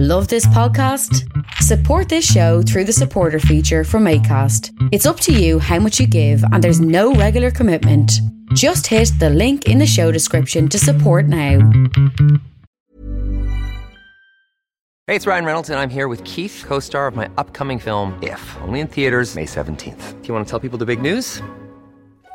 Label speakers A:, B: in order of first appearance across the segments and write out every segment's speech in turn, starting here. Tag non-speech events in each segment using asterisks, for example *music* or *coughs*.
A: Love this podcast? Support this show through the supporter feature from ACAST. It's up to you how much you give, and there's no regular commitment. Just hit the link in the show description to support now.
B: Hey, it's Ryan Reynolds, and I'm here with Keith, co star of my upcoming film, If, only in theaters, May 17th. Do you want to tell people the big news?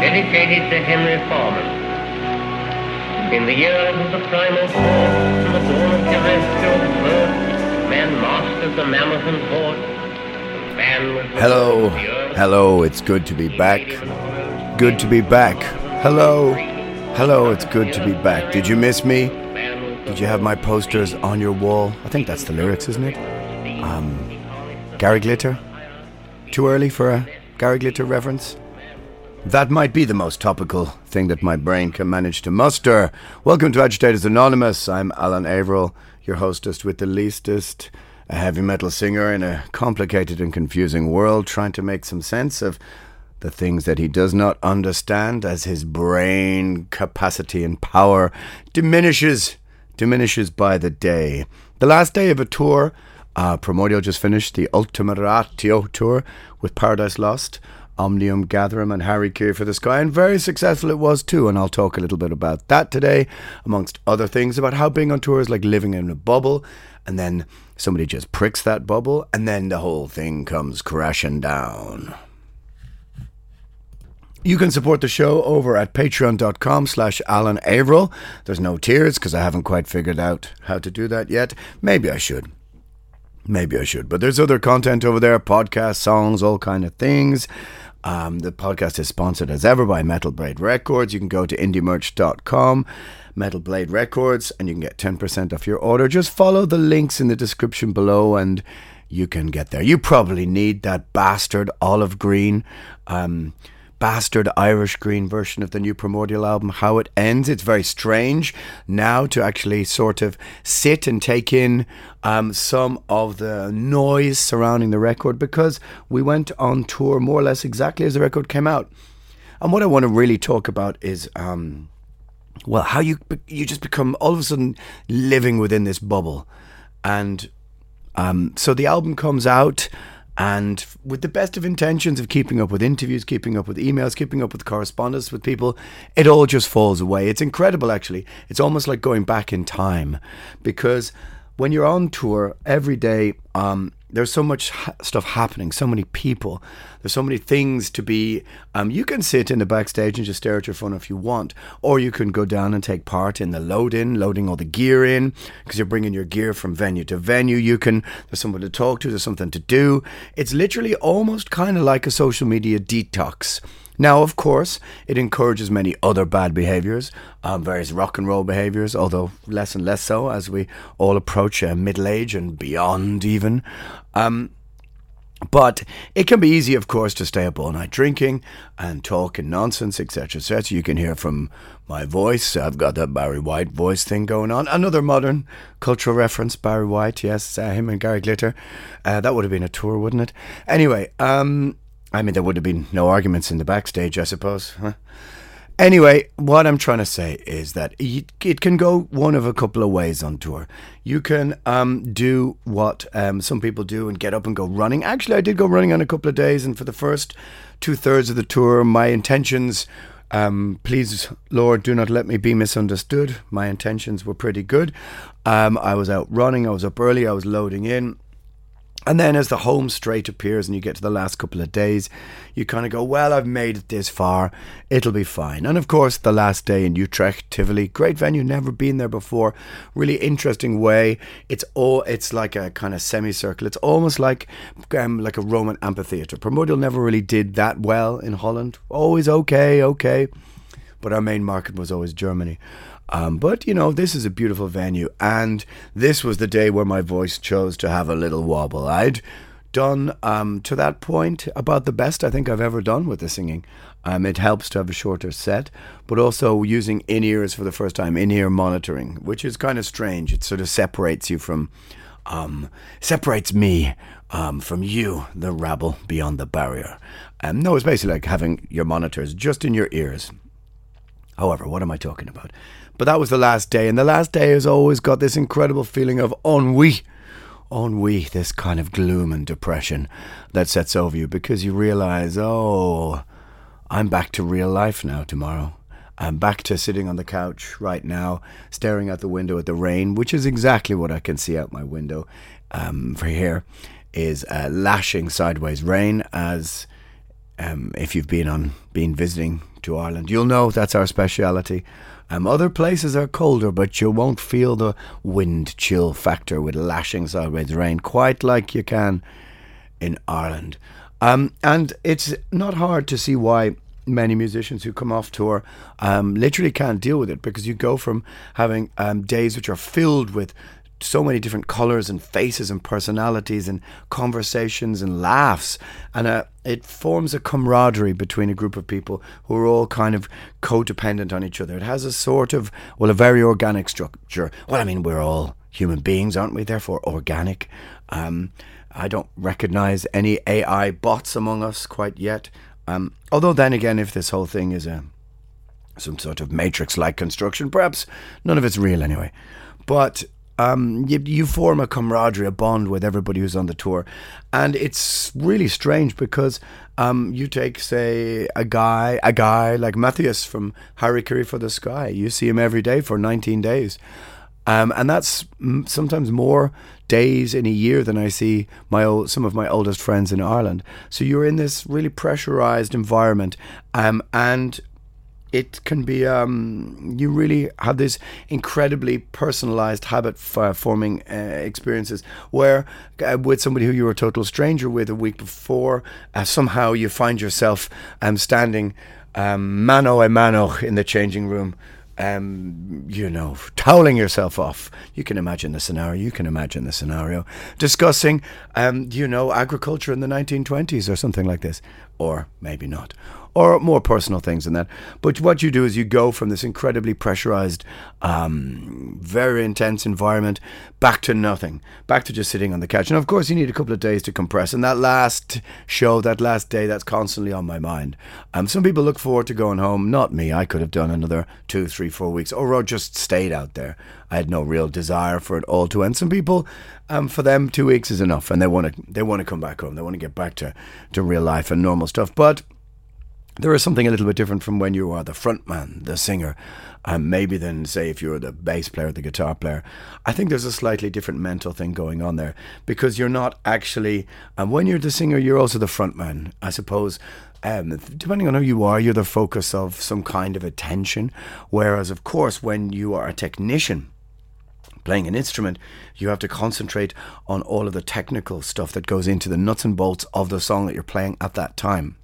C: Dedicated to Henry. In the years of the primal force and the dawn of terrestrial birth, man mastered the mammoth and horde. and Man was the
D: Hello,
C: lord of the earth.
D: hello, it's good to be back. Good to be back. Hello, hello, it's good to be back. Did you miss me?
C: Man was the
D: Did you have my posters on your wall? I think that's the lyrics, isn't it? Um, Gary Glitter? Too early for a Gary Glitter? That might be the most topical thing that my brain can manage to muster. Welcome to Agitators Anonymous. I'm Alan Averill, your hostess with the leastest, a heavy metal singer in a complicated and confusing world, trying to make some sense of the things that he does not understand as his brain capacity and power diminishes, diminishes by the day. The last day of a tour, uh, Primordial just finished the Ultima Ratio tour with Paradise Lost, Omnium Gatherum, and Harakiri for the Sky, and very successful it was too. And I'll talk a little bit about that today, amongst other things, about how being on tour is like living in a bubble, and then somebody just pricks that bubble, and then the whole thing comes crashing down. You can support the show over at patreon.com slash Alan Averill. There's no tiers because I haven't quite figured out how to do that yet. Maybe I should. Maybe I should. But there's other content over there, podcasts, songs, all kind of things. Um, the podcast is sponsored as ever by Metal Blade Records. You can go to indiemerch.com, Metal Blade Records, and you can get 10% off your order. Just follow the links in the description below and you can get there. You probably need that bastard olive green, um, bastard Irish green version of the new Primordial album. How it ends, it's very strange now to actually sort of sit and take in um, some of the noise surrounding the record because we went on tour more or less exactly as the record came out. And what I want to really talk about is. Um, well, how you you just become all of a sudden living within this bubble, and um, so the album comes out, and with the best of intentions of keeping up with interviews, keeping up with emails, keeping up with correspondence with people, it all just falls away. It's incredible, actually. It's almost like going back in time, because when you're on tour every day, um, there's so much ha- stuff happening, so many people, there's so many things to be. Um, you can sit in the backstage and just stare at your phone if you want, or you can go down and take part in the load in, loading all the gear in, because you're bringing your gear from venue to venue. You can, there's someone to talk to, there's something to do. It's literally almost kind of like a social media detox. Now, of course, it encourages many other bad behaviours, um, various rock and roll behaviours, although less and less so as we all approach uh, middle age and beyond, even. Um, but it can be easy, of course, to stay up all night drinking and talking nonsense, etc., etc. You can hear from my voice. I've got that Barry White voice thing going on. Another modern cultural reference, Barry White. Yes, uh, him and Gary Glitter. Uh, that would have been a tour, wouldn't it? Anyway, um, I mean, there would have been no arguments in the backstage, I suppose. Anyway, what I'm trying to say is that it can go one of a couple of ways on tour. You can um, do what um, some people do and get up and go running. Actually, I did go running on a couple of days, and for the first two thirds of the tour, my intentions Um, please, Lord, do not let me be misunderstood. My intentions were pretty good. Um, I was out running, I was up early, I was loading in. And then as the home straight appears and you get to the last couple of days, you kind of go, well, I've made it this far. It'll be fine. And of course, the last day in Utrecht, Tivoli, great venue, never been there before. Really interesting way. It's all, it's like a kind of semicircle. It's almost like um, like a Roman amphitheater. Primordial never really did that well in Holland. Always okay, okay. But our main market was always Germany. Um, but you know, this is a beautiful venue, and this was the day where my voice chose to have a little wobble. I'd done um, to that point about the best I think I've ever done with the singing. Um, it helps to have a shorter set, but also using in ears for the first time, in ear monitoring, which is kind of strange. It sort of separates you from, um, separates me um, from you, the rabble beyond the barrier. Um, no, it's basically like having your monitors just in your ears. However, what am I talking about? But that was the last day, and the last day has always got this incredible feeling of ennui. Ennui, this kind of gloom and depression that sets over you because you realize, oh, I'm back to real life now tomorrow. I'm back to sitting on the couch right now, staring out the window at the rain, which is exactly what I can see out my window. Um, for here is uh, lashing sideways rain. As um, if you've been on been visiting to Ireland, you'll know that's our speciality. Um, other places are colder, but you won't feel the wind chill factor with lashing sideways rain quite like you can in Ireland. Um, and it's not hard to see why many musicians who come off tour um, literally can't deal with it because you go from having um, days which are filled with so many different colors and faces and personalities and conversations and laughs. And uh, it forms a camaraderie between a group of people who are all kind of codependent on each other. It has a sort of well a very organic structure. Well i mean we're all human beings aren't we? Therefore organic. Um, i don't recognize any ai bots among us quite yet. Um, although then again if this whole thing is a some sort of matrix like construction perhaps none of it's real anyway. But um, you, you form a camaraderie, a bond with everybody who's on the tour. And it's really strange because um, you take, say, a guy, a guy like Matthias from Harry Harakiri for the Sky. You see him every day for 19 days. Um, and that's sometimes more days in a year than I see my old, some of my oldest friends in Ireland. So you're in this really pressurized environment, um, and it can be um, you really have this incredibly personalized habit f- forming uh, experiences where uh, with somebody who you were a total stranger with a week before uh, somehow you find yourself um, standing um, mano a mano in the changing room um, you know, toweling yourself off. You can imagine the scenario. You can imagine the scenario. Discussing, um, you know, agriculture in the 1920s or something like this. Or maybe not or more personal things than that. But what you do is you go from this incredibly pressurized, um, very intense environment back to nothing, back to just sitting on the couch. And of course, you need a couple of days to compress. And that last show, that last day, that's constantly on my mind. Um, some people look forward to going home. Not me. I could have done another two, three, four weeks, or just stayed out there. I had no real desire for it all to end. Some people, um, for them, two weeks is enough, and they want to they want to come back home. They want to get back to to real life and normal stuff. But there is something a little bit different from when you are the frontman, the singer, and maybe then say if you're the bass player, the guitar player. I think there's a slightly different mental thing going on there because you're not actually. And when you're the singer, you're also the frontman. I suppose. Um, depending on who you are, you're the focus of some kind of attention. Whereas, of course, when you are a technician, playing an instrument, you have to concentrate on all of the technical stuff that goes into the nuts and bolts of the song that you're playing at that time.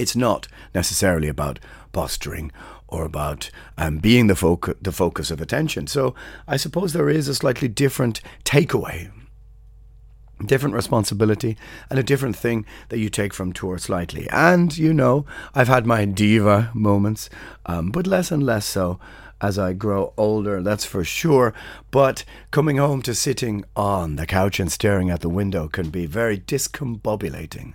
D: It's not necessarily about posturing or about um, being the, foc- the focus of attention. So I suppose there is a slightly different takeaway, different responsibility, and a different thing that you take from tour slightly. And, you know, I've had my diva moments, um, but less and less so as I grow older, that's for sure. But coming home to sitting on the couch and staring at the window can be very discombobulating.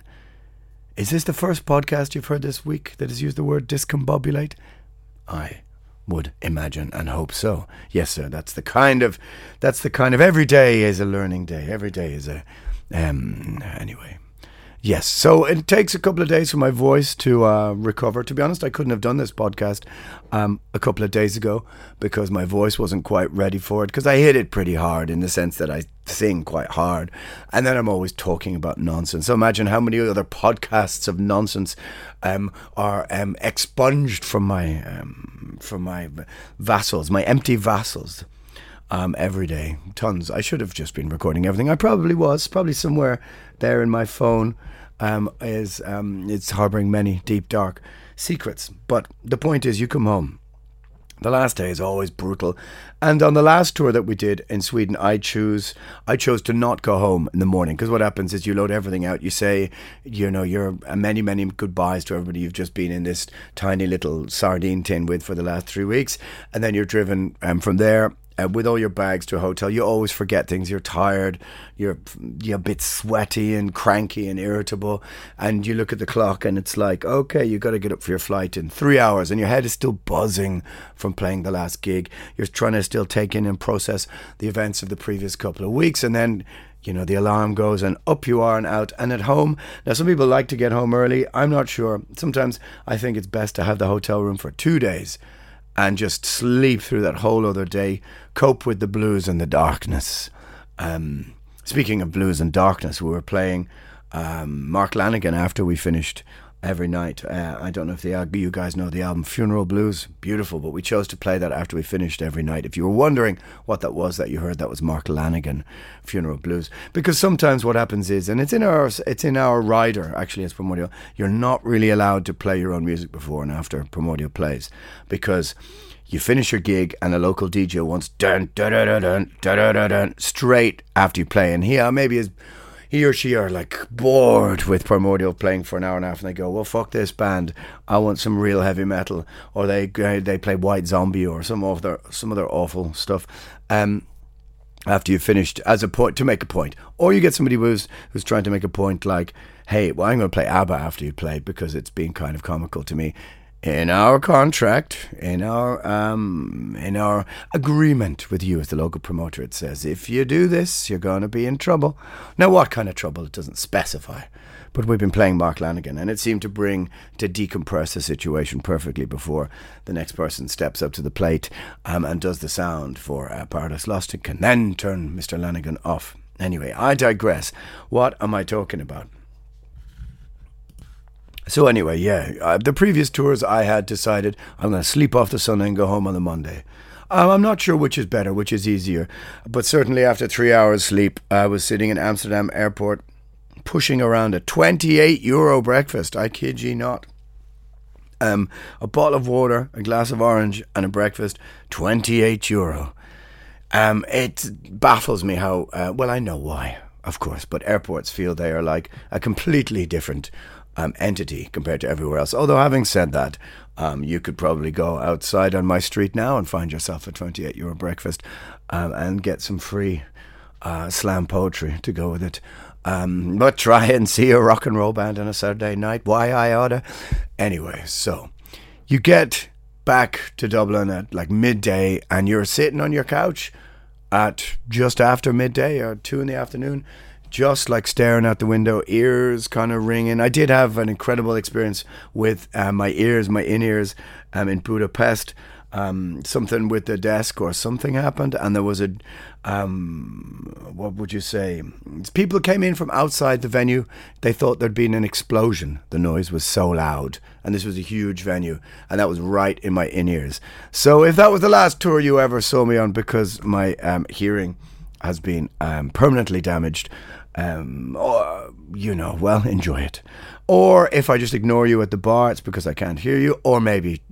D: Is this the first podcast you've heard this week that has used the word discombobulate? I would imagine and hope so. Yes, sir. That's the kind of that's the kind of every day is a learning day. Every day is a um anyway. Yes, so it takes a couple of days for my voice to uh, recover. To be honest, I couldn't have done this podcast um, a couple of days ago because my voice wasn't quite ready for it. Because I hit it pretty hard in the sense that I sing quite hard, and then I'm always talking about nonsense. So imagine how many other podcasts of nonsense um, are um, expunged from my um, from my vassals, my empty vassals um, every day. Tons. I should have just been recording everything. I probably was, probably somewhere there in my phone. Um, is um, it's harboring many deep dark secrets. But the point is, you come home. The last day is always brutal, and on the last tour that we did in Sweden, I choose I chose to not go home in the morning because what happens is you load everything out. You say, you know, you're many many goodbyes to everybody you've just been in this tiny little sardine tin with for the last three weeks, and then you're driven um, from there uh, with all your bags to a hotel, you always forget things. You're tired, you're you're a bit sweaty and cranky and irritable, and you look at the clock and it's like, okay, you've got to get up for your flight in three hours, and your head is still buzzing from playing the last gig. You're trying to still take in and process the events of the previous couple of weeks, and then you know, the alarm goes and up you are and out and at home. Now, some people like to get home early. I'm not sure. Sometimes I think it's best to have the hotel room for two days and just sleep through that whole other day, cope with the blues and the darkness. Um, speaking of blues and darkness, we were playing um, Mark Lanegan after we finished every night. Uh, I don't know if the, you guys know the album Funeral Blues. Beautiful, but we chose to play that after we finished every night. If you were wondering what that was that you heard, that was Mark Lanegan, Funeral Blues. Because sometimes what happens is, and it's in our it's in our rider actually as Primordial, you're not really allowed to play your own music before and after Primordial plays because you finish your gig and a local DJ wants dun dun dun dun dun dun dun, dun straight after you play, and here maybe is he or she are like bored with Primordial playing for an hour and a half, and they go, "Well, fuck this band. I want some real heavy metal." Or they they play White Zombie or some of their some of their awful stuff. Um, after you've finished, as a point to make a point, or you get somebody who's who's trying to make a point like, "Hey, well, I'm going to play ABBA after you play because it's been kind of comical to me." In our contract, in our um, in our agreement with you as the local promoter, it says if you do this, you're going to be in trouble. Now, what kind of trouble? It doesn't specify. But we've been playing Mark Lanegan, and it seemed to bring to decompress the situation perfectly before the next person steps up to the plate um, and does the sound for uh, Paradise Lost and can then turn Mr. Lanegan off. Anyway, I digress. What am I talking about? So anyway, yeah, uh, the previous tours I had decided I'm going to sleep off the Sunday and go home on the Monday. Um, I'm not sure which is better, which is easier, but certainly after three hours sleep, I was sitting in Amsterdam airport pushing around a 28 euro breakfast. I kid ye not. Um, a bottle of water, a glass of orange, and a breakfast, 28 euro. Um, it baffles me how, uh, well, I know why, of course, but airports feel they are like a completely different um, entity compared to everywhere else. Although, having said that, um, you could probably go outside on my street now and find yourself a 28 euro breakfast um, and get some free uh, slam poetry to go with it. Um, but try and see a rock and roll band on a Saturday night. Why I oughta. Anyway, so you get back to Dublin at like midday and you're sitting on your couch at just after midday or two in the afternoon just like staring out the window, ears kind of ringing. I did have an incredible experience with uh, my ears, my in ears, um, in Budapest. Um, something with the desk or something happened, and there was a, um, what would you say? People came in from outside the venue. They thought there'd been an explosion. The noise was so loud, and this was a huge venue, and that was right in my in ears. So if that was the last tour you ever saw me on, because my um, hearing has been um, permanently damaged, um, or, you know, well, enjoy it. Or if I just ignore you at the bar, it's because I can't hear you, or maybe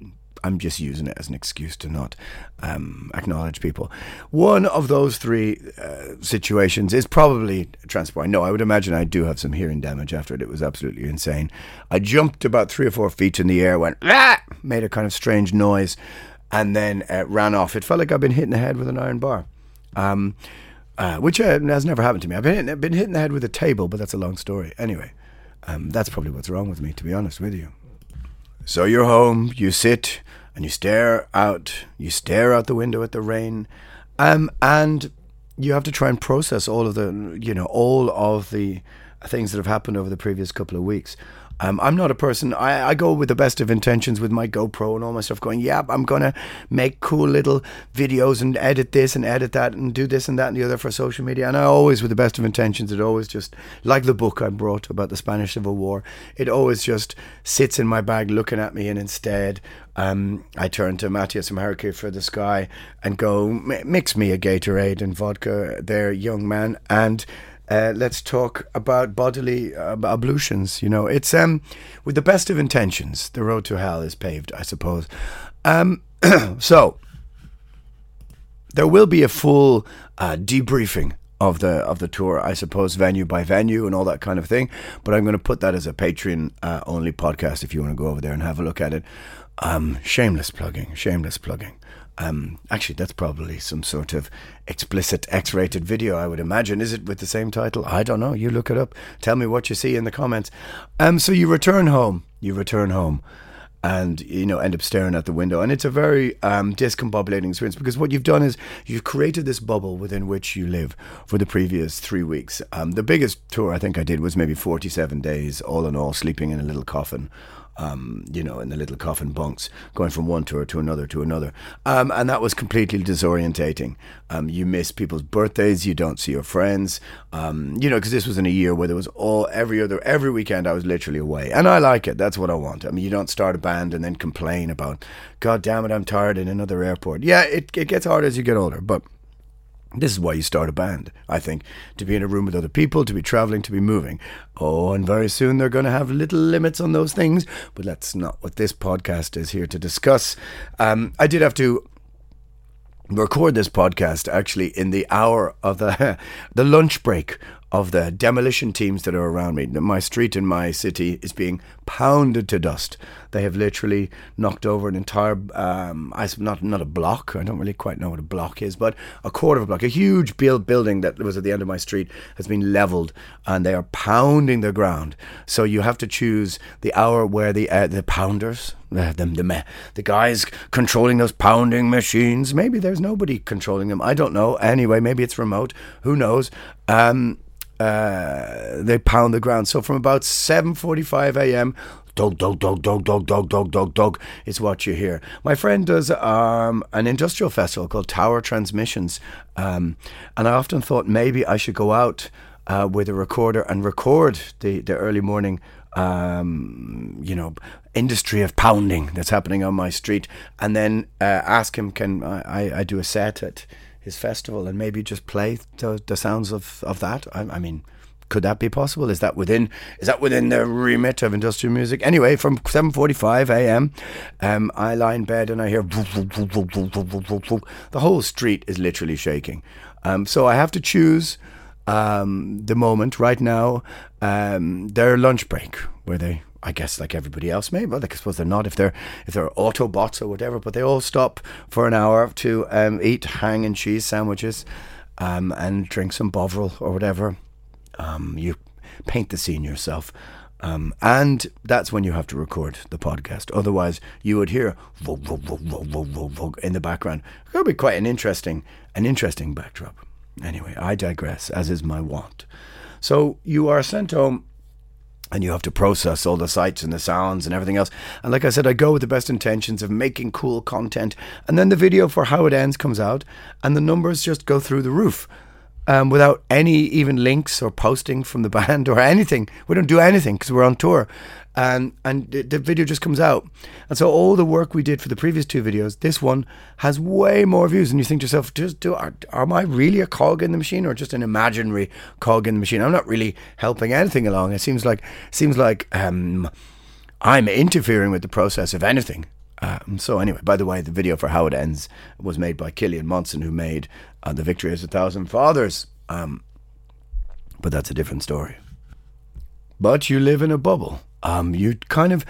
D: I'm just using it as an excuse to not um, acknowledge people. One of those three uh, situations is probably transpiring. No, I would imagine I do have some hearing damage after it. It was absolutely insane. I jumped about three or four feet in the air, went, ah! made a kind of strange noise, and then uh, ran off. It felt like I'd been hit in the head with an iron bar. Um, uh, which uh, has never happened to me. I've been hitting, been hitting the head with a table, but that's a long story. Anyway, um, that's probably what's wrong with me, to be honest with you. So you're home, you sit and you stare out, you stare out the window at the rain, um, and you have to try and process all of the, you know, all of the things that have happened over the previous couple of weeks. Um, I'm not a person. I, I go with the best of intentions with my GoPro and all my stuff. Going, yeah, I'm gonna make cool little videos and edit this and edit that and do this and that and the other for social media. And I always, with the best of intentions, it always just like the book I brought about the Spanish Civil War. It always just sits in my bag, looking at me, and instead um, I turn to Matthias Harakiri for the sky and go, mix me a Gatorade and vodka there, young man, and uh, let's talk about bodily uh, ablutions. You know, it's um, with the best of intentions. The road to hell is paved, I suppose. Um, *clears throat* so there will be a full uh, debriefing of the of the tour, I suppose, venue by venue and all that kind of thing. But I'm going to put that as a Patreon uh, only podcast if you want to go over there and have a look at it. Um, shameless plugging, shameless plugging. Um, actually, that's probably some sort of explicit X-rated video, I would imagine. Is it with the same title? I don't know. You look it up. Tell me what you see in the comments. Um, so you return home. You return home, and you know end up staring at the window, and it's a very um, discombobulating experience because what you've done is you've created this bubble within which you live for the previous three weeks. Um, the biggest tour I think I did was maybe forty-seven days, all in all, sleeping in a little coffin um, you know, in the little coffin bunks, going from one tour to another to another. Um, and that was completely disorientating. Um, you miss people's birthdays, you don't see your friends, um, you know, because this was in a year where there was all, every other, every weekend I was literally away. And I like it. That's what I want. I mean, you don't start a band and then complain about, God damn it, I'm tired in another airport. Yeah, it, it gets hard as you get older, but this is why you start a band, I think, to be in a room with other people, to be traveling, to be moving. Oh, and very soon they're going to have little limits on those things, but that's not what this podcast is here to discuss. Um, I did have to record this podcast actually in the hour of the *laughs* the lunch break of the demolition teams that are around me. My street in my city is being pounded to dust. They have literally knocked over an entire, um, not not a block. I don't really quite know what a block is, but a quarter of a block, a huge build building that was at the end of my street has been leveled, and they are pounding the ground. So you have to choose the hour where the uh, the pounders, the, the the the guys controlling those pounding machines. Maybe there's nobody controlling them. I don't know. Anyway, maybe it's remote. Who knows? Um, uh, they pound the ground. So from about 7:45 a.m. Dog, dog, dog, dog, dog, dog, dog, dog, dog is what you hear. My friend does um, an industrial festival called Tower Transmissions, um, and I often thought maybe I should go out uh, with a recorder and record the the early morning um, you know, industry of pounding that's happening on my street, and then uh, ask him, can I, I do a set at his festival and maybe just play the, the sounds of, of that. I, I mean, could that be possible? Is that within is that within the remit of industrial music? Anyway, from 7:45 a.m., um, I lie in bed and I hear the whole street is literally shaking. Um, so I have to choose um, the moment right now. Um, their lunch break, where they I guess like everybody else, maybe. Well, I suppose they're not if they're if they're Autobots or whatever. But they all stop for an hour to um, eat hang and cheese sandwiches, um, and drink some Bovril or whatever. Um, you paint the scene yourself. Um, and that's when you have to record the podcast. Otherwise, you would hear vog, vog, vog, vog, vog, vog, vog in the background. It would be quite an interesting, an interesting backdrop. Anyway, I digress, as is my wont. So you are sent home and you have to process all the sights and the sounds and everything else. And like I said, I go with the best intentions of making cool content, and then the video for how it ends comes out, and the numbers just go through the roof. Um, without any even links or posting from the *laughs* band or anything. We don't do anything because we're on tour and and the, video just comes out. And so all the work we did for the previous two videos, this one has way more views. And you think to yourself, just do are, am I really a cog in the machine or just an imaginary cog in the machine? I'm not really helping anything along. It seems like seems like um, I'm interfering with the process, if anything. Um, so anyway, by the way, the video for how it ends was made by Killian Monson, who made uh, "The Victory Is a Thousand Fathers." Um, but that's a different story. But you live in a bubble um, you kind of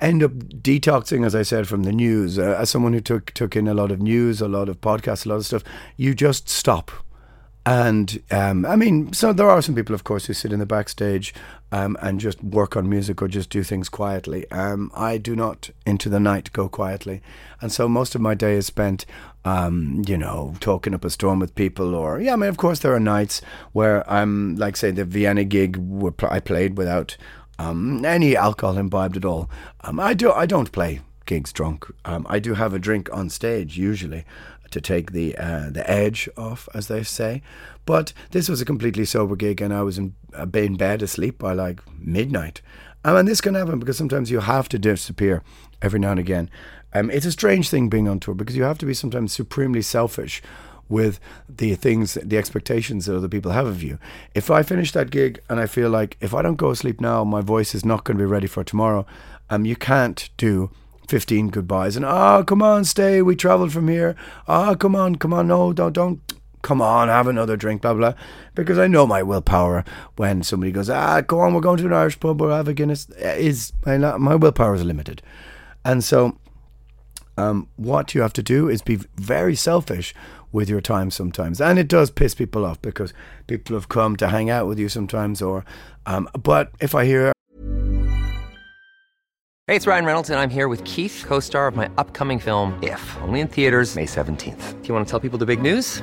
D: end up detoxing, as I said, from the news. Uh, as someone who took took in a lot of news, a lot of podcasts, a lot of stuff, you just stop. And um, I mean, so there are some people, of course, who sit in the backstage um, and just work on music or just do things quietly. Um, I do not into the night go quietly, and so most of my day is spent um, you know, talking up a storm with people, or yeah, I mean, of course, there are nights where I'm like, say, the Vienna gig where I played without um, any alcohol imbibed at all. Um, I do, I don't play gigs drunk. Um, I do have a drink on stage usually to take the uh, the edge off, as they say. But this was a completely sober gig, and I was in, uh, in bed asleep by like midnight. Um, and this can happen because sometimes you have to disappear every now and again. Um, it's a strange thing being on tour because you have to be sometimes supremely selfish with the things, the expectations that other people have of you. If I finish that gig and I feel like if I don't go to sleep now, my voice is not going to be ready for tomorrow, um, you can't do 15 goodbyes and, oh, come on, stay, we travelled from here. Oh, come on, come on, no, don't, don't, come on, have another drink, blah, blah. Because I know my willpower when somebody goes, ah, go on, we're going to an Irish pub or have a Guinness, is, my, my willpower is limited. And so um, what you have to do is be very selfish with your time sometimes, and it does piss people off because people have come to hang out with you sometimes. Or, um, but if I hear,
B: Hey, it's Ryan Reynolds, and I'm here with Keith, co-star of my upcoming film If, only in theaters May seventeenth. Do you want to tell people the big news?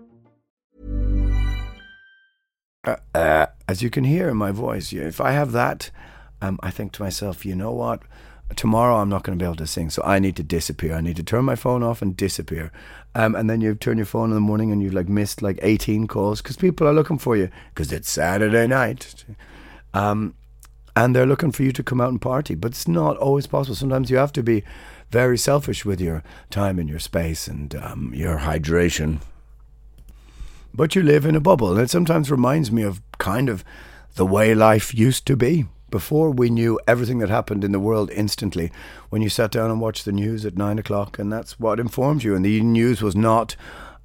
D: Uh, uh, as you can hear in my voice, if I have that, um, I think to myself, you know what? Tomorrow I'm not going to be able to sing, so I need to disappear. I need to turn my phone off and disappear. Um, and then you turn your phone in the morning and you've like missed like 18 calls because people are looking for you because it's Saturday night. Um, and they're looking for you to come out and party. But it's not always possible. Sometimes you have to be very selfish with your time and your space and um, your hydration. But you live in a bubble. And it sometimes reminds me of kind of the way life used to be before we knew everything that happened in the world instantly. When you sat down and watched the news at nine o'clock, and that's what informed you. And the news was not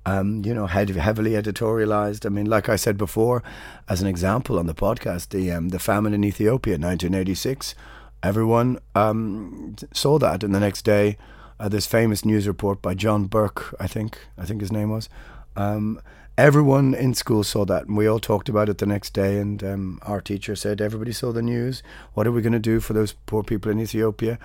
D: um, you know, heavily editorialized. I mean, like I said before, as an example on the podcast, the um, the famine in Ethiopia in 1986, everyone um, saw that, and the next day, uh, this famous news report by John Burke, I think, I think his name was. Everyone in school saw that, and we all talked about it the next day. And um, our teacher said, "Everybody saw the news. What are we going to do for those poor people in Ethiopia?"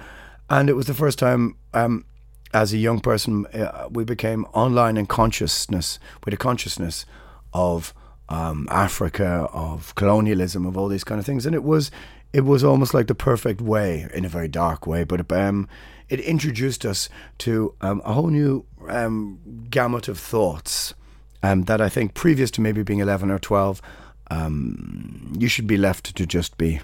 D: And it was the first time um, as a young person, uh, we became online in consciousness, with a consciousness of um, Africa, of colonialism, of all these kind of things, and it was it was almost like the perfect way, in a very dark way, but um, it introduced us to um, a whole new um, gamut of thoughts um, that I think, previous to maybe being eleven or twelve, um, you should be left to just be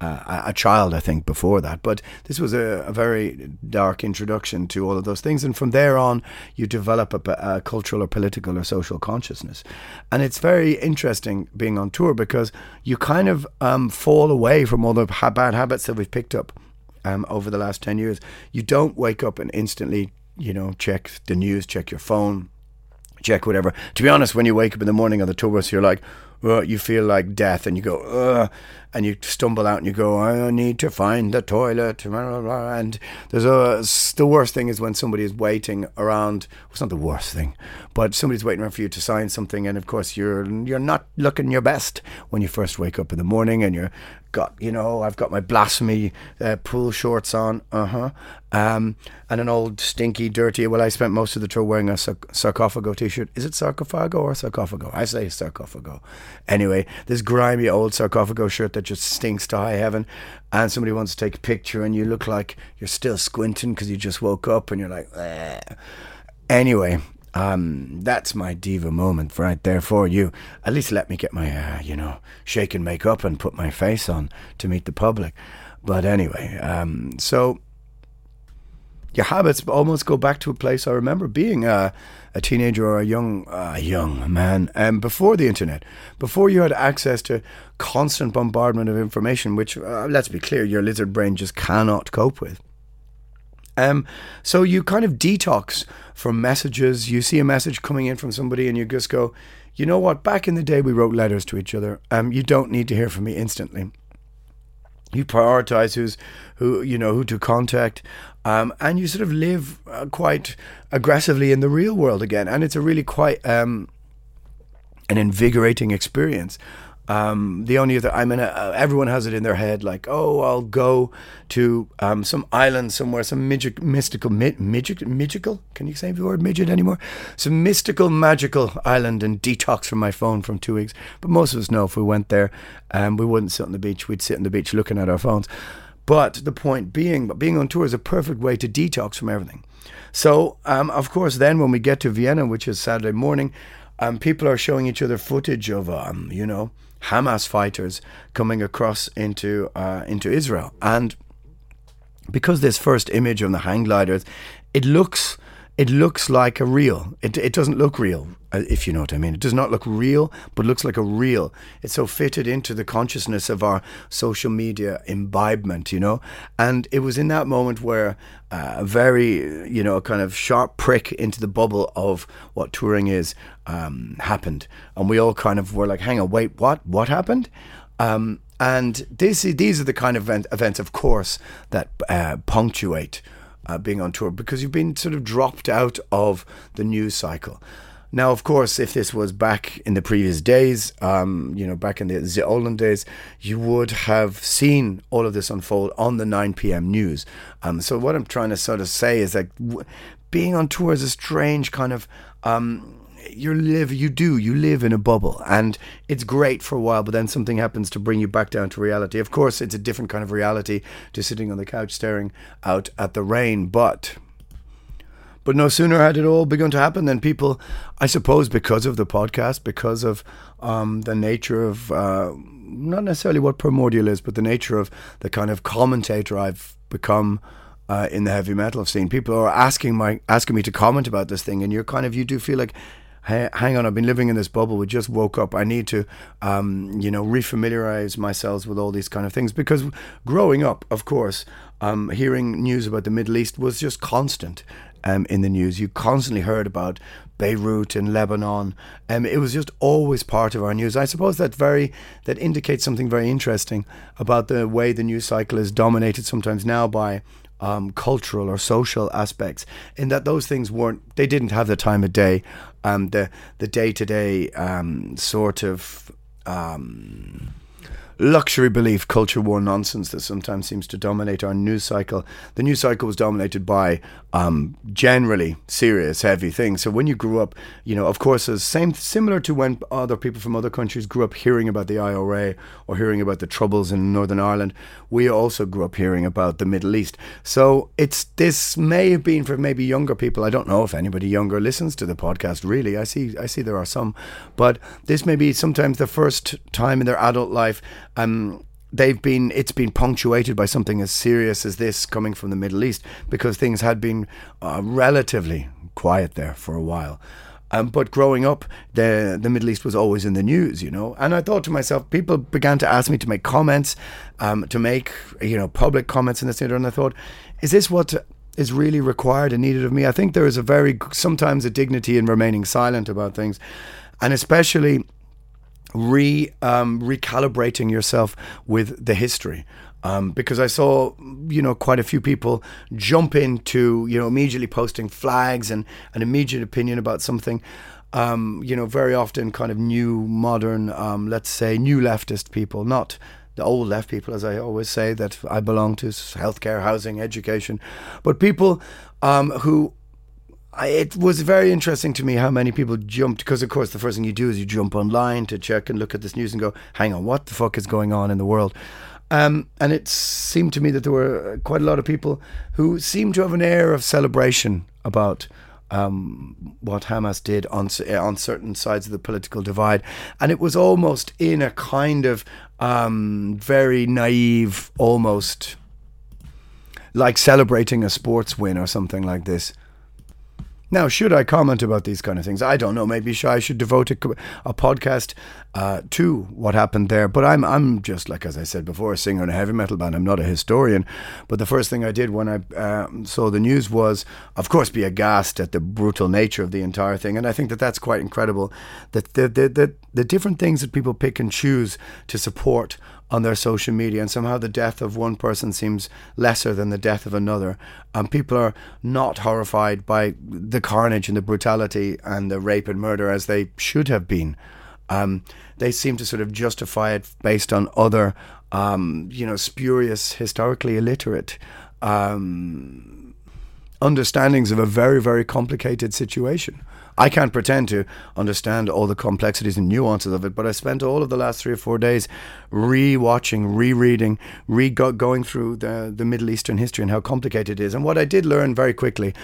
D: uh, a child, I think, before that. But this was a, a, very dark introduction to all of those things. And from there on, you develop a, a, cultural or political or social consciousness. And it's very interesting being on tour because you kind of um, fall away from all the bad habits that we've picked up um, over the last 10 years. You don't wake up and instantly, you know, check the news, check your phone, check whatever. To be honest, when you wake up in the morning on the tour bus, you're like, well, you feel like death and you go, Ugh, and you stumble out and you go, I need to find the toilet. And there's a, the worst thing is when somebody is waiting around. It's not the worst thing, but somebody's waiting around for you to sign something. And of course, you're, you're not looking your best when you first wake up in the morning and you're got, you know, I've got my blasphemy uh, pool shorts on, uh huh, um, and an old stinky, dirty. Well, I spent most of the tour wearing a sarcophago t-shirt. Is it sarcophago or sarcophago? I say sarcophago. Anyway, this grimy old sarcophago shirt that just stinks to high heaven, and somebody wants to take a picture, and you look like you're still squinting because you just woke up, and you're like, Bleh. anyway. Um, that's my diva moment right there for you. At least let me get my, uh, you know, shake and make up and put my face on to meet the public. But anyway, um, so your habits almost go back to a place I remember being a, a teenager or a young young man um, before the internet, before you had access to constant bombardment of information, which uh, let's be clear, your lizard brain just cannot cope with. Um, so you kind of detox from messages. You see a message coming in from somebody, and you just go, you know what? Back in the day, we wrote letters to each other. Um, you don't need to hear from me instantly. You prioritize who's who, you know, who to contact, um, and you sort of live uh, quite aggressively in the real world again. And it's a really quite um, an invigorating experience. Um, the only other, I mean, uh, everyone has it in their head, like, oh, I'll go to um, some island somewhere, some magic, mystical, mi- magic, magical. Can you say the word midget anymore? Some mystical, magical island and detox from my phone from two weeks. But most of us know if we went there, um, we wouldn't sit on the beach. We'd sit on the beach looking at our phones. But the point being, being on tour is a perfect way to detox from everything. So, um, of course, then when we get to Vienna, which is Saturday morning, um, people are showing each other footage of, um, you know, Hamas fighters coming across into uh, into Israel, and because this first image of the hang gliders, it looks it looks like a real. It it doesn't look real, uh, if you know what I mean. It does not look real, but looks like a real. It's so fitted into the consciousness of our social media imbibement, you know. And it was in that moment where uh, a very, you know, a kind of sharp prick into the bubble of what touring is um, happened, and we all kind of were like, "Hang on, wait, what? What happened?" Um, and this, these are the kind of event, events, of course, that uh, punctuate uh, being on tour because you've been sort of dropped out of the news cycle. Now, of course, if this was back in the previous days, um, you know, back in the, the olden days, you would have seen all of this unfold on the 9 p.m. news. Um, so, what I'm trying to sort of say is that w- being on tour is a strange kind of um, you live you do you live in a bubble and it's great for a while but then something happens to bring you back down to reality of course it's a different kind of reality to sitting on the couch staring out at the rain but but no sooner had it all begun to happen than people i suppose because of the podcast because of um, the nature of uh, not necessarily what primordial is but the nature of the kind of commentator i've become uh, in the heavy metal scene. People are asking my asking me to comment about this thing, and you're kind of you do feel like hang on, I've been living in this bubble. We just woke up. I need to, um, you know, refamiliarize myself with all these kind of things because growing up, of course, um, hearing news about the Middle East was just constant. Um, in the news, you constantly heard about Beirut and Lebanon. Um, it was just always part of our news. I suppose that very that indicates something very interesting about the way the news cycle is dominated sometimes now by um, cultural or social aspects, in that those things weren't, they didn't have the time of day, um, the the day to day sort of um, luxury belief, culture war nonsense that sometimes seems to dominate our news cycle. The news cycle was dominated by um, generally serious, heavy things. So when you grew up, you know, of course, as same similar to when other people from other countries grew up hearing about the IRA or hearing about the troubles in Northern Ireland, we also grew up hearing about the Middle East. So it's this may have been for maybe younger people. I don't know if anybody younger listens to the podcast. Really, I see I see there are some, but this may be sometimes the first time in their adult life um, they've been it's been punctuated by something as serious as this coming from the Middle East because things had been uh, relatively quiet there for a while. Um, but growing up, the the Middle East was always in the news, you know. And I thought to myself, people began to ask me to make comments, um, to make you know public comments in the this and I thought, is this what is really required and needed of me? I think there is a very sometimes a dignity in remaining silent about things, and especially re um, recalibrating yourself with the history. Um, because I saw, you know, quite a few people jump into, you know, immediately posting flags and an immediate opinion about something. Um, you know, very often kind of new, modern, um, let's say, new leftist people, not the old left people, as I always say, that I belong to healthcare, housing, education, but people um, who I, it was very interesting to me how many people jumped because, of course, the first thing you do is you jump online to check and look at this news and go, "Hang on, what the fuck is going on in the world?" Um, and it seemed to me that there were quite a lot of people who seemed to have an air of celebration about um, what Hamas did on on certain sides of the political divide, and it was almost in a kind of um, very naive, almost like celebrating a sports win or something like this. Now, should I comment about these kind of things? I don't know. Maybe I should devote a, a podcast uh, to what happened there. But I'm I'm just like as I said before, a singer in a heavy metal band. I'm not a historian. But the first thing I did when I uh, saw the news was, of course, be aghast at the brutal nature of the entire thing. And I think that that's quite incredible. That the the the, the different things that people pick and choose to support on their social media, and somehow the death of one person seems lesser than the death of another. And people are not horrified by the carnage and the brutality and the rape and murder as they should have been. Um, they seem to sort of justify it based on other, um, you know, spurious, historically illiterate um, understandings of a very, very complicated situation. I can't pretend to understand all the complexities and nuances of it, but I spent all of the last three or four days re-watching, re-reading, re-going through the, the Middle Eastern history and how complicated it is. And what I did learn very quickly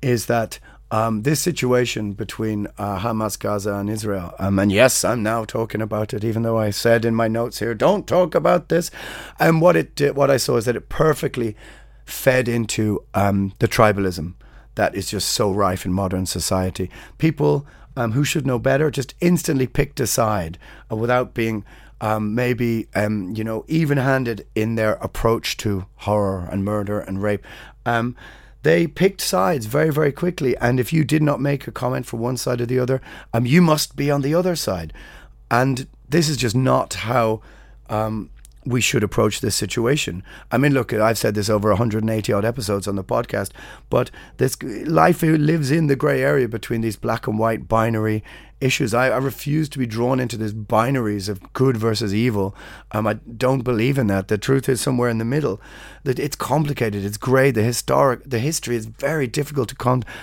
D: is that um, this situation between uh, Hamas, Gaza, and Israel, um, and yes, I'm now talking about it, even though I said in my notes here, don't talk about this. And what it did, what I saw is that it perfectly fed into um, the tribalism that is just so rife in modern society. People um, who should know better just instantly picked a side uh, without being um, maybe um, you know even-handed in their approach to horror and murder and rape. Um, they picked sides very, very quickly, and if you did not make a comment for one side or the other, um, you must be on the other side. And this is just not how um, we should approach this situation. I mean, look, I've said this over 180 odd episodes on the podcast, but this life lives in the grey area between these black and white binary issues. I, I, refuse to be drawn into these binaries of good versus evil. Um, I don't believe in that. The truth is somewhere in the middle. That it's complicated. It's grey. The historic, the history is very difficult to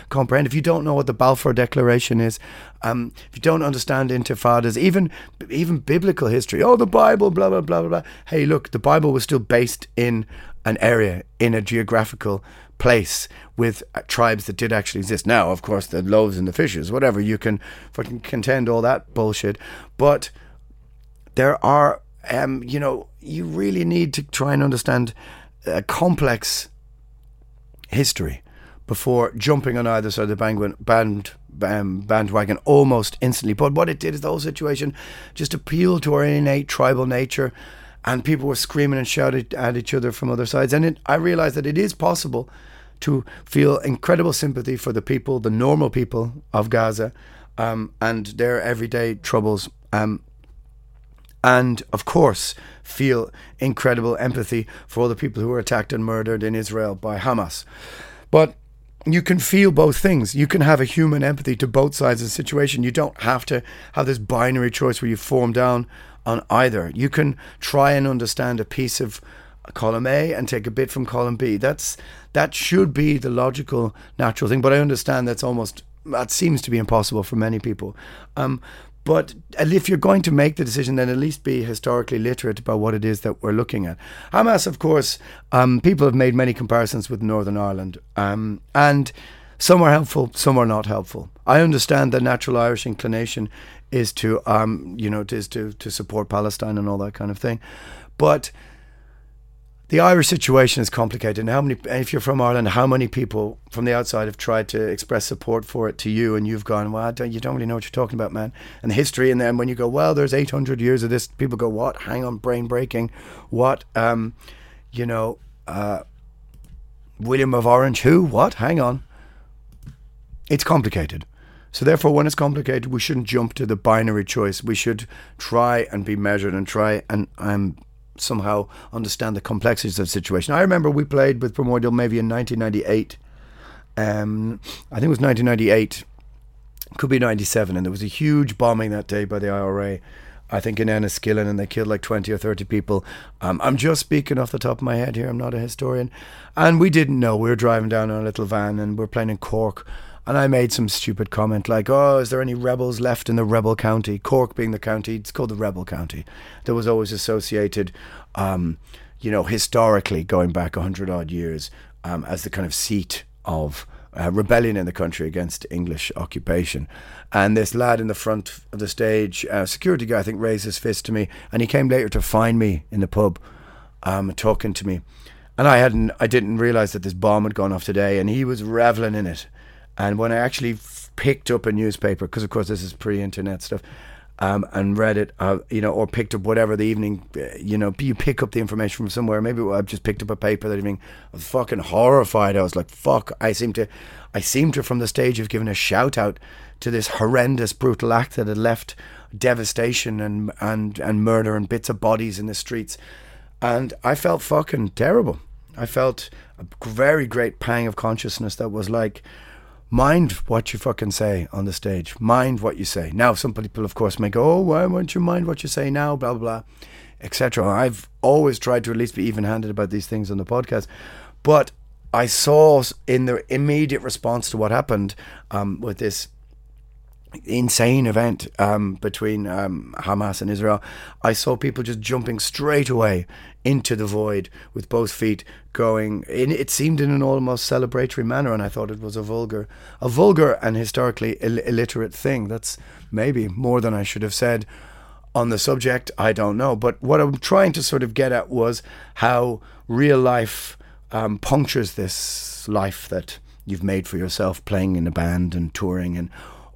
D: comprehend. If you don't know what the Balfour Declaration is, um, if you don't understand intifadas, even even biblical history, oh, the Bible, blah blah blah blah blah. Hey, look, the Bible was still based in an area in a geographical place with uh, tribes that did actually exist. Now, of course, the loaves and the fishes, whatever, you can fucking contend all that bullshit. But there are, um, you know, you really need to try and understand a complex history before jumping on either side of the band, band, um, bandwagon almost instantly. But what it did is the whole situation just appealed to our innate tribal nature and people were screaming and shouting at each other from other sides. And it, I realized that it is possible to feel incredible sympathy for the people, the normal people of Gaza, um, and their everyday troubles. Um, and of course, feel incredible empathy for all the people who were attacked and murdered in Israel by Hamas. But you can feel both things. You can have a human empathy to both sides of the situation. You don't have to have this binary choice where you form down on either. You can try and understand a piece of column A and take a bit from column B. That's that should be the logical, natural thing. But I understand that's almost that seems to be impossible for many people. Um, but if you're going to make the decision, then at least be historically literate about what it is that we're looking at. Hamas, of course, um, people have made many comparisons with Northern Ireland, um, and some are helpful, some are not helpful. I understand the natural Irish inclination is to, um, you know, is to to support Palestine and all that kind of thing, but the Irish situation is complicated. And how many, if you're from Ireland, how many people from the outside have tried to express support for it to you, and you've gone, well, don't, you don't really know what you're talking about, man. And the history, and then when you go, well, there's 800 years of this, people go, what? Hang on, brain breaking. What? Um, you know, uh, William of Orange, who? What? Hang on. It's complicated. So therefore, when it's complicated, we shouldn't jump to the binary choice. We should try and be measured and try and um, somehow understand the complexities of the situation. I remember we played with Primordial maybe in 1998. Um, I think it was 1998, could be 97, and there was a huge bombing that day by the IRA. I think in Enniskillen, and they killed like 20 or 30 people. Um, I'm just speaking off the top of my head here. I'm not a historian. And we didn't know. We were driving down in a little van and we are playing in Cork. And I made some stupid comment like, oh, is there any rebels left in the rebel county? Cork being the county, it's called the rebel county. That was always associated, um, you know, historically going back 100 odd years um, as the kind of seat of uh, rebellion in the country against English occupation. And this lad in the front of the stage, uh, security guy, I think, raised his fist to me, and he came later to find me in the pub, um, talking to me. And I hadn't, I didn't realize that this bomb had gone off today, and he was reveling in it. And when I actually f- picked up a newspaper, because of course this is pre-internet stuff, um, and read it, uh, you know, or picked up whatever the evening, uh, you know, you pick up the information from somewhere. Maybe I just picked up a paper that evening. I was fucking horrified. I was like, fuck. I seem to, I seem to from the stage have given a shout out to this horrendous, brutal act that had left devastation and and and murder and bits of bodies in the streets, and I felt fucking terrible. I felt a very great pang of consciousness that was like mind what you fucking say on the stage. Mind what you say. Now, some people, of course, may go, oh, why won't you mind what you say now, blah, blah, blah, etc. I've always tried to at least be even handed about these things on the podcast. But I saw in the immediate response to what happened um, with this insane event um, between um, Hamas and Israel, I saw people just jumping straight away into the void with both feet going in. It seemed in an almost celebratory manner and I thought it was a vulgar a vulgar and historically Ill- illiterate thing. That's maybe more than I should have said on the subject. I don't know. But what I'm trying to sort of get at was how real life um, punctures this life that you've made for yourself playing in a band and touring and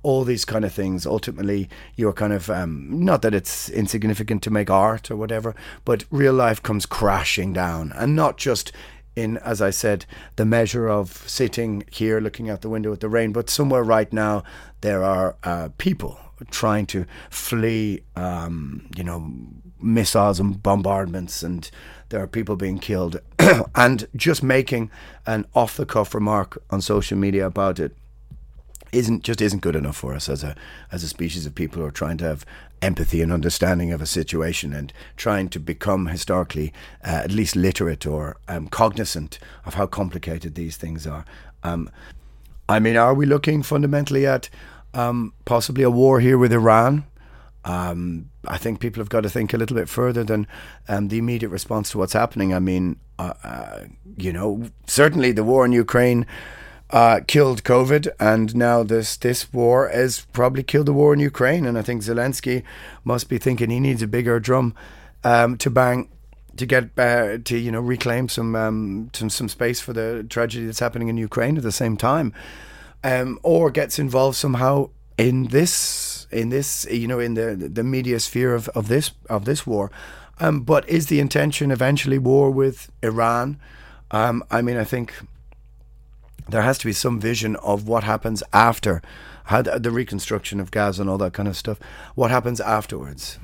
D: all these kind of things. Ultimately, you're kind of um, not that it's insignificant to make art or whatever, but real life comes crashing down, and not just in, as I said, the measure of sitting here looking out the window at the rain, but somewhere right now there are uh, people trying to flee, um, you know, missiles and bombardments, and there are people being killed, *coughs* and just making an off the cuff remark on social media about it isn't just isn't good enough for us as a as a species of people who are trying to have empathy and understanding of a situation and trying to become historically uh, at least literate or um, cognizant of how complicated these things are. Um, I mean, are we looking fundamentally at um, possibly a war here with Iran? Um, I think people have got to think a little bit further than um, the immediate response to what's happening. I mean, uh, uh, you know, certainly the war in Ukraine uh, killed COVID, and now this this war has probably killed the war in Ukraine. And I think Zelensky must be thinking he needs a bigger drum um, to bang to get uh, to you know reclaim some, um, some some space for the tragedy that's happening in Ukraine at the same time, um, or gets involved somehow in this in this you know in the the media sphere of, of this of this war. Um, but is the intention eventually war with Iran? Um, I mean, I think there has to be some vision of what happens after how the, reconstruction of Gaza and all that kind of stuff. What happens afterwards?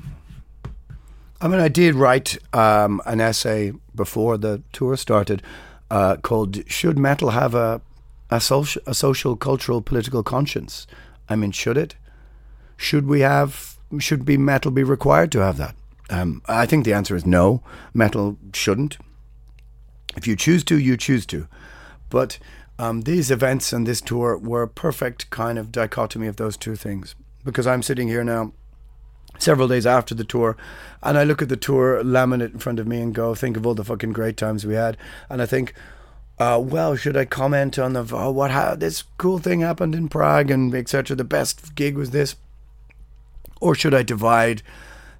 D: I mean, I did write um, an essay before the tour started uh, called "Should Metal Have a a social, a social, cultural, political conscience?" I mean, should it? Should we have? Should be metal be required to have that? Um, I think the answer is no. Metal shouldn't. If you choose to, you choose to. But um, these events and this tour were a perfect kind of dichotomy of those two things. Because I'm sitting here now, several days after the tour, and I look at the tour laminate in front of me and go, think of all the fucking great times we had, and I think, uh, well, should I comment on the oh, what how this cool thing happened in Prague and etc. The best gig was this, or should I divide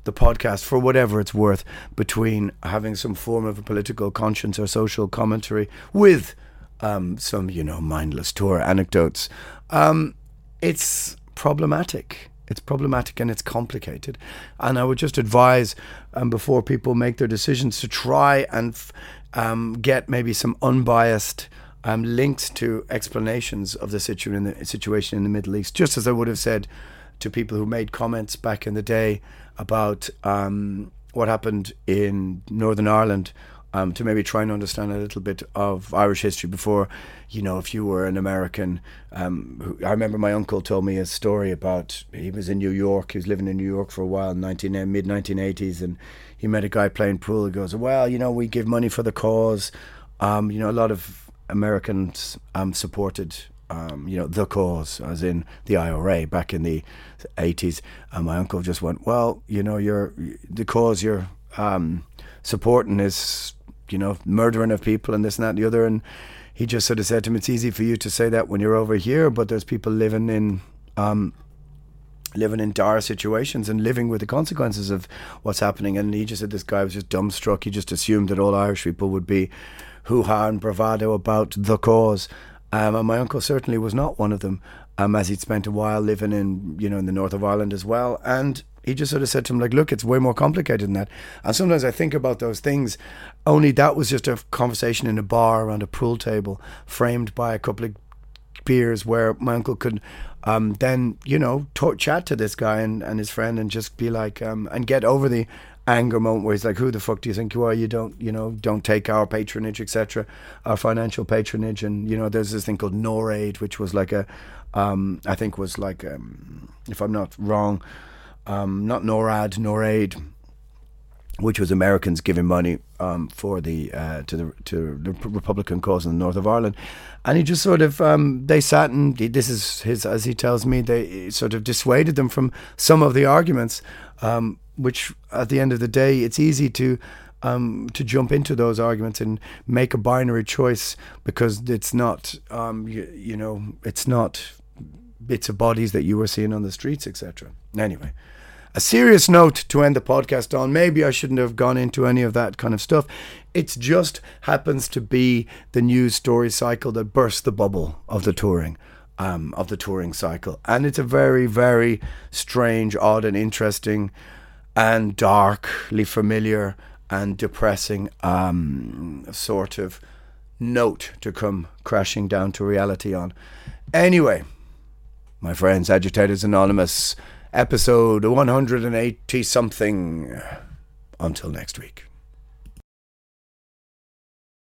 D: the podcast for whatever it's worth between having some form of a political conscience or social commentary with um, some, you know, mindless tour anecdotes. Um, it's problematic. It's problematic and it's complicated. And I would just advise um, before people make their decisions to try and f- um, get maybe some unbiased um, links to explanations of the, situ- in the situation in the Middle East, just as I would have said to people who made comments back in the day about um, what happened in Northern Ireland um, to maybe try and understand a little bit of Irish history before, you know, if you were an American. Um, who, I remember my uncle told me a story about he was in New York. He was living in New York for a while, in 19, uh, mid 1980s, and he met a guy playing pool. He goes, "Well, you know, we give money for the cause." Um, you know, a lot of Americans um, supported um, you know, the cause, as in the IRA back in the 80s. And my uncle just went, well, you know, you're, the cause you're um, supporting is, you know, murdering of people and this and that and the other. And he just sort of said to him, it's easy for you to say that when you're over here, but there's people living in, um, living in dire situations and living with the consequences of what's happening. And he just said this guy was just dumbstruck. He just assumed that all Irish people would be hoo ha and bravado about the cause. Um, and my uncle certainly was not one of them, um, as he'd spent a while living in, you know, in the north of Ireland as well. And he just sort of said to him, like, look, it's way more complicated than that. And sometimes I think about those things. Only that was just a conversation in a bar around a pool table, framed by a couple of beers, where my uncle could um, then, you know, talk, chat to this guy and, and his friend and just be like, um, and get over the anger moment where he's like, "Who the fuck do you think you are? You don't, you know, don't take our patronage, etc., our financial patronage." And you know, there's this thing called NORAID, which was like a, um, I think was like, um, if I'm not wrong, um, not NORAD, NORAID, which was Americans giving money um, for the uh, to the to the Republican cause in the north of Ireland, and he just sort of um, they sat and this is his as he tells me they sort of dissuaded them from some of the arguments. Um, which at the end of the day, it's easy to um, to jump into those arguments and make a binary choice because it's not, um, you, you, know, it's not bits of bodies that you were seeing on the streets, etc. Anyway, a serious note to end the podcast on. Maybe I shouldn't have gone into any of that kind of stuff. It just happens to be the news story cycle that burst the bubble of the touring. Um, of the touring cycle, and it's a very, very strange, odd, and interesting and darkly familiar and depressing um, sort of note to come crashing down to reality on. Anyway, my friends, Agitators Anonymous, episode 180 something. Until next week.